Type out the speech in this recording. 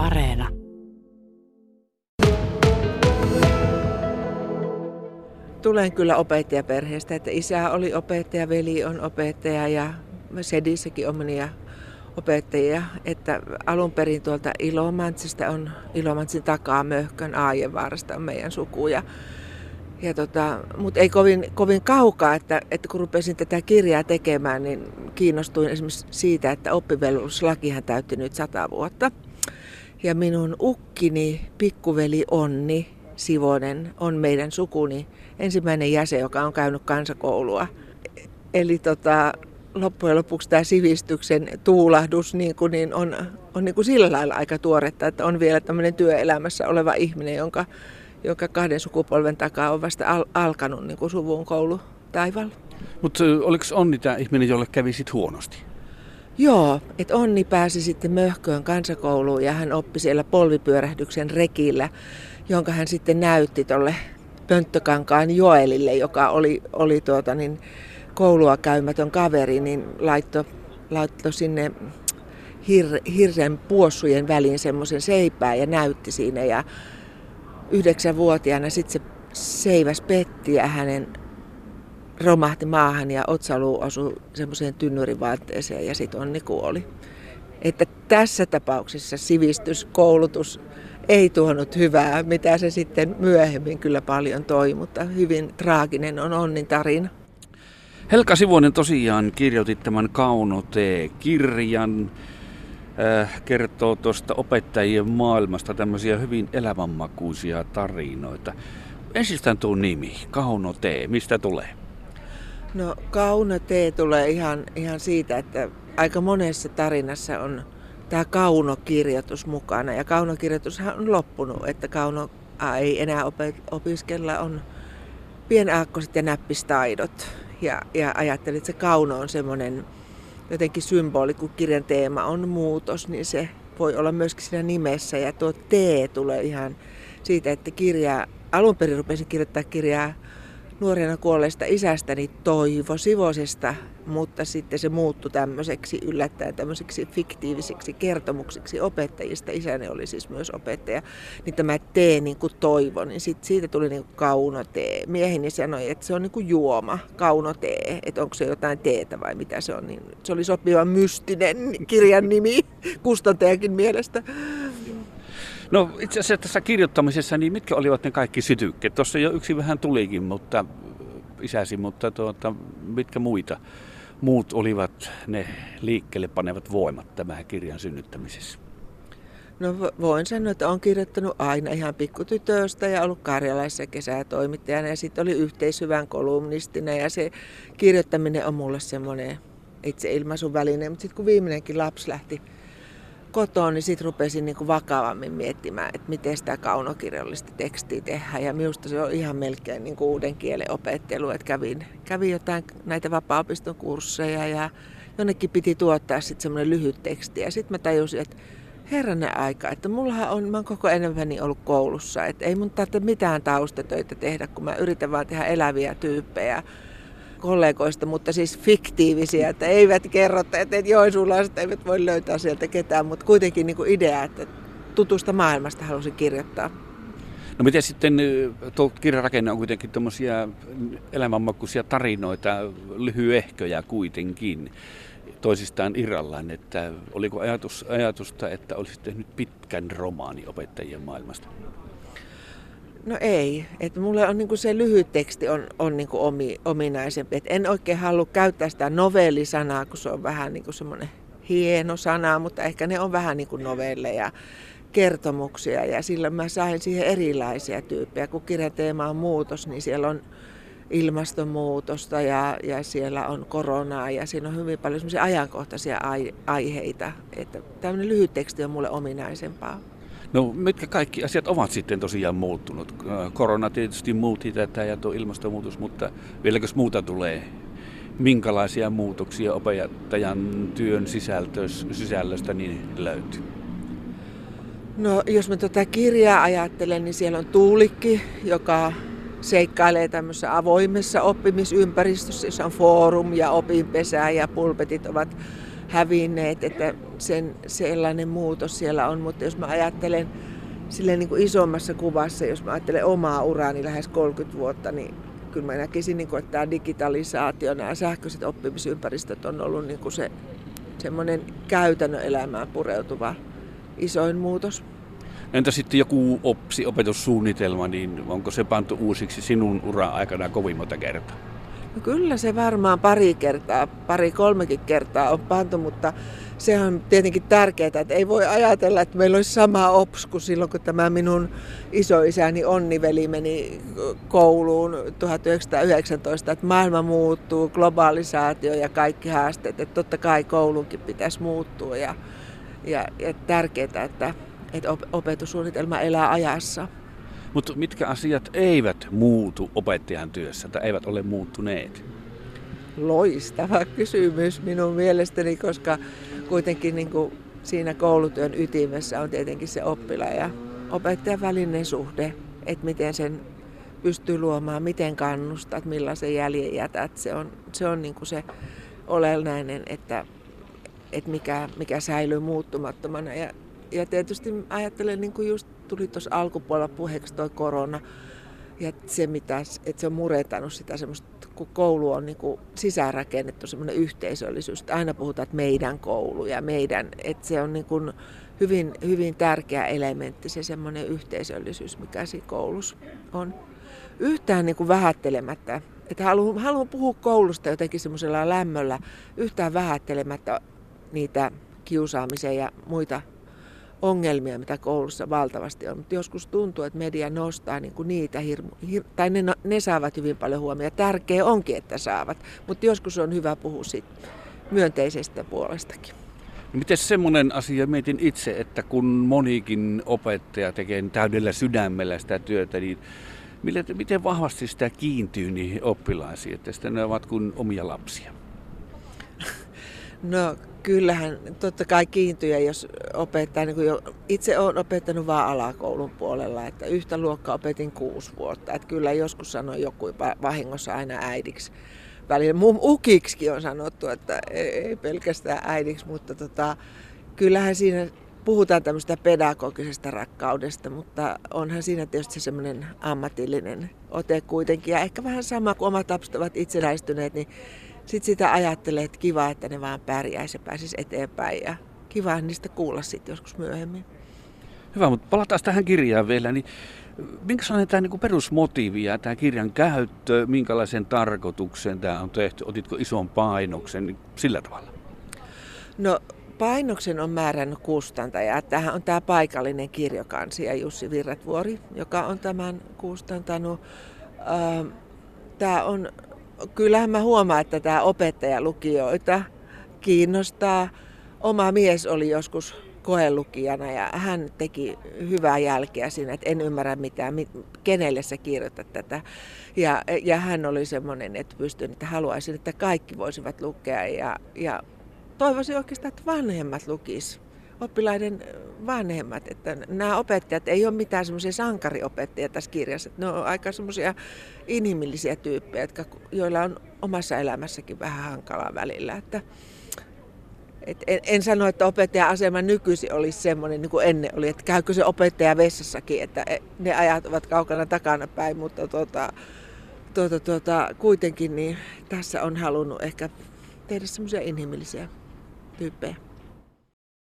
Areena. Tulen kyllä opettajaperheestä, että isä oli opettaja, veli on opettaja ja Sedissäkin on monia opettajia, että alun perin tuolta Ilomantsista on Ilomantsin takaa Möhkön Aajenvaarasta on meidän suku ja, ja tota, mutta ei kovin, kovin kaukaa, että, että kun rupesin tätä kirjaa tekemään, niin kiinnostuin esimerkiksi siitä, että oppivelvollisuuslakihan täytti nyt sata vuotta. Ja minun ukkini, pikkuveli Onni Sivonen, on meidän sukuni ensimmäinen jäsen, joka on käynyt kansakoulua. Eli tota, loppujen lopuksi tämä sivistyksen tuulahdus niin kuin, niin on, on niin kuin sillä lailla aika tuoretta, että on vielä tämmöinen työelämässä oleva ihminen, jonka, jonka kahden sukupolven takaa on vasta al, alkanut niin kuin suvun koulu taivalla. Mutta oliko Onni tämä ihminen, jolle kävi sitten huonosti? Joo, että Onni pääsi sitten Möhköön kansakouluun ja hän oppi siellä polvipyörähdyksen rekillä, jonka hän sitten näytti tuolle Pönttökankaan Joelille, joka oli, oli tuota niin, koulua käymätön kaveri, niin laittoi laitto sinne hir, hirren puossujen väliin semmoisen seipää ja näytti siinä. Ja yhdeksänvuotiaana sitten se seiväs petti ja hänen romahti maahan ja otsaluu osui semmoiseen tynnyrivaatteeseen ja sitten onni kuoli. Että tässä tapauksessa sivistys, koulutus ei tuonut hyvää, mitä se sitten myöhemmin kyllä paljon toi, mutta hyvin traaginen on onnin tarina. Helka Sivuonen tosiaan kirjoitti tämän Kauno T-kirjan. Äh, kertoo tuosta opettajien maailmasta tämmöisiä hyvin elämänmakuisia tarinoita. Ensistään tuo nimi, Kauno T, mistä tulee? No Kauno T tulee ihan, ihan siitä, että aika monessa tarinassa on tämä kaunokirjoitus mukana. Ja kaunokirjoitushan on loppunut, että kauno ei enää opiskella, on pienaakkoset ja näppistaidot. Ja, ja ajattelin, että se kauno on semmoinen jotenkin symboli, kun kirjan teema on muutos, niin se voi olla myöskin siinä nimessä. Ja tuo T tulee ihan siitä, että kirja, alun perin rupesin kirjoittaa kirjaa nuorena kuolleesta isästäni Toivo Sivosesta, mutta sitten se muuttui tämmöiseksi yllättäen tämmöiseksi fiktiivisiksi kertomuksiksi opettajista. Isäni oli siis myös opettaja. Niin tämä tee niin kuin toivo, niin sit siitä tuli niin kuin kaunotee. Mieheni sanoi, että se on niin kuin juoma, kaunotee, että onko se jotain teetä vai mitä se on. Niin se oli sopiva mystinen kirjan nimi kustantajakin mielestä. No itse asiassa tässä kirjoittamisessa, niin mitkä olivat ne kaikki sytykkeet? Tuossa jo yksi vähän tulikin, mutta isäsi, mutta tuota, mitkä muita muut olivat ne liikkeelle panevat voimat tämän kirjan synnyttämisessä? No voin sanoa, että olen kirjoittanut aina ihan pikkutytöstä ja ollut Karjalaisessa kesätoimittajana ja sitten oli yhteishyvän kolumnistina ja se kirjoittaminen on mulle semmoinen itseilmaisun väline. Mutta sitten kun viimeinenkin lapsi lähti kotoon, niin sitten rupesin niin vakavammin miettimään, että miten sitä kaunokirjallista tekstiä tehdään. Ja minusta se on ihan melkein niin uuden kielen opettelu, että kävin, kävin jotain näitä vapaa kursseja ja jonnekin piti tuottaa sitten semmoinen lyhyt teksti. Ja sitten mä tajusin, että herranen aika, että mullahan on, mä oon koko enemmäni ollut koulussa, että ei mun tarvitse mitään taustatöitä tehdä, kun mä yritän vaan tehdä eläviä tyyppejä kollegoista, mutta siis fiktiivisiä, että eivät kerro, että joensuulaiset eivät voi löytää sieltä ketään, mutta kuitenkin niin kuin idea, että tutusta maailmasta halusin kirjoittaa. No miten sitten, tuo kirjarakenne on kuitenkin tuommoisia elämänmakuisia tarinoita, lyhyehköjä kuitenkin, toisistaan irrallaan, että oliko ajatus, ajatusta, että olisi tehnyt pitkän romaani opettajien maailmasta? No ei. että mulle on niinku se lyhyt teksti on, on niinku omi, ominaisempi. Et en oikein halua käyttää sitä novellisanaa, kun se on vähän niinku semmoinen hieno sana, mutta ehkä ne on vähän niin kuin novelleja kertomuksia ja sillä mä sain siihen erilaisia tyyppejä. Kun kirjan teema on muutos, niin siellä on ilmastonmuutosta ja, ja siellä on koronaa ja siinä on hyvin paljon ajankohtaisia aiheita. Että tämmöinen lyhyt teksti on mulle ominaisempaa. No mitkä kaikki asiat ovat sitten tosiaan muuttunut? Korona tietysti muutti tätä ja tuo ilmastonmuutos, mutta vieläkös muuta tulee? Minkälaisia muutoksia opettajan työn sisällöstä niin löytyy? No jos mä tätä kirjaa ajattelen, niin siellä on Tuulikki, joka seikkailee tämmöisessä avoimessa oppimisympäristössä, jossa on foorum ja opinpesä ja pulpetit ovat hävinneet, että sen, sellainen muutos siellä on. Mutta jos mä ajattelen silleen niin kuin isommassa kuvassa, jos mä ajattelen omaa uraani lähes 30 vuotta, niin kyllä mä näkisin, niin kuin, että tämä digitalisaatio, nämä sähköiset oppimisympäristöt on ollut niin kuin se semmoinen käytännön elämään pureutuva isoin muutos. Entä sitten joku OPSI, opetussuunnitelma, niin onko se pantu uusiksi sinun ura aikana kovin monta kertaa? No kyllä se varmaan pari kertaa, pari kolmekin kertaa on pantu, mutta se on tietenkin tärkeää, että ei voi ajatella, että meillä olisi sama OPS kuin silloin, kun tämä minun isoisäni Onniveli meni kouluun 1919, että maailma muuttuu, globalisaatio ja kaikki haasteet, että totta kai koulunkin pitäisi muuttua ja, ja, ja tärkeää, että, että opetussuunnitelma elää ajassa. Mutta mitkä asiat eivät muutu opettajan työssä tai eivät ole muuttuneet? Loistava kysymys minun mielestäni, koska kuitenkin niin kuin siinä koulutyön ytimessä on tietenkin se oppilaan ja opettajan välinen suhde, että miten sen pystyy luomaan, miten kannustat, millaisen jäljen jätät. Se on, se on niin kuin se olennainen, että, että mikä, mikä säilyy muuttumattomana. Ja, ja tietysti ajattelen, niin kuin just tuli tuossa alkupuolella puheeksi tuo korona, ja se, mitä, että se on murentanut sitä semmoista, kun koulu on niin kuin sisäänrakennettu semmoinen yhteisöllisyys. Aina puhutaan, että meidän koulu ja meidän, että se on niin kuin hyvin, hyvin tärkeä elementti, se semmoinen yhteisöllisyys, mikä siinä koulussa on. Yhtään niin kuin vähättelemättä, että haluan, haluan puhua koulusta jotenkin semmoisella lämmöllä, yhtään vähättelemättä niitä kiusaamisia ja muita ongelmia, mitä koulussa valtavasti on. Mutta joskus tuntuu, että media nostaa niin kuin niitä, hirmu, hir, tai ne, ne saavat hyvin paljon huomioon. Tärkeää onkin, että saavat, mutta joskus on hyvä puhua siitä myönteisestä puolestakin. No miten semmoinen asia, mietin itse, että kun monikin opettaja tekee täydellä sydämellä sitä työtä, niin miten vahvasti sitä kiintyy niihin oppilaisiin, että sitten ne ovat kuin omia lapsia? No kyllähän totta kai kiintyjä, jos opettaa, niin kuin jo, itse olen opettanut vain alakoulun puolella, että yhtä luokkaa opetin kuusi vuotta. Että kyllä joskus sanoin joku vahingossa aina äidiksi. Välillä mun ukiksi on sanottu, että ei pelkästään äidiksi, mutta tota, kyllähän siinä puhutaan tämmöistä pedagogisesta rakkaudesta, mutta onhan siinä tietysti se semmoinen ammatillinen ote kuitenkin. Ja ehkä vähän sama, kun omat lapset ovat itsenäistyneet, niin sitten sitä ajattelee, että kiva, että ne vaan pärjäisi ja pääsisi eteenpäin ja kiva niistä kuulla sitten joskus myöhemmin. Hyvä, mutta palataan tähän kirjaan vielä. Niin minkälainen tämä niin perusmotiivi ja tämä kirjan käyttö, minkälaisen tarkoituksen tämä on tehty? Otitko ison painoksen niin sillä tavalla? No painoksen on määrännyt kustantaja. Tähän on tämä paikallinen kirjokansija Jussi Virratvuori, joka on tämän kustantanut. Tämä on kyllähän mä huomaan, että tämä opettajalukijoita kiinnostaa. Oma mies oli joskus koelukijana ja hän teki hyvää jälkeä siinä, että en ymmärrä mitään, kenelle sä kirjoitat tätä. Ja, ja hän oli semmoinen, että pystyn, että haluaisin, että kaikki voisivat lukea ja, ja toivoisin oikeastaan, että vanhemmat lukisivat oppilaiden vanhemmat. Että nämä opettajat ei ole mitään semmoisia sankariopettajia tässä kirjassa. Ne on aika semmoisia inhimillisiä tyyppejä, jotka, joilla on omassa elämässäkin vähän hankalaa välillä. Että, et en, en sano, että opettaja-asema nykyisin olisi semmoinen niin kuin ennen oli, että käykö se opettaja vessassakin, että e, ne ajat ovat kaukana takana päin, mutta tuota, tuota, tuota, kuitenkin niin tässä on halunnut ehkä tehdä semmoisia inhimillisiä tyyppejä.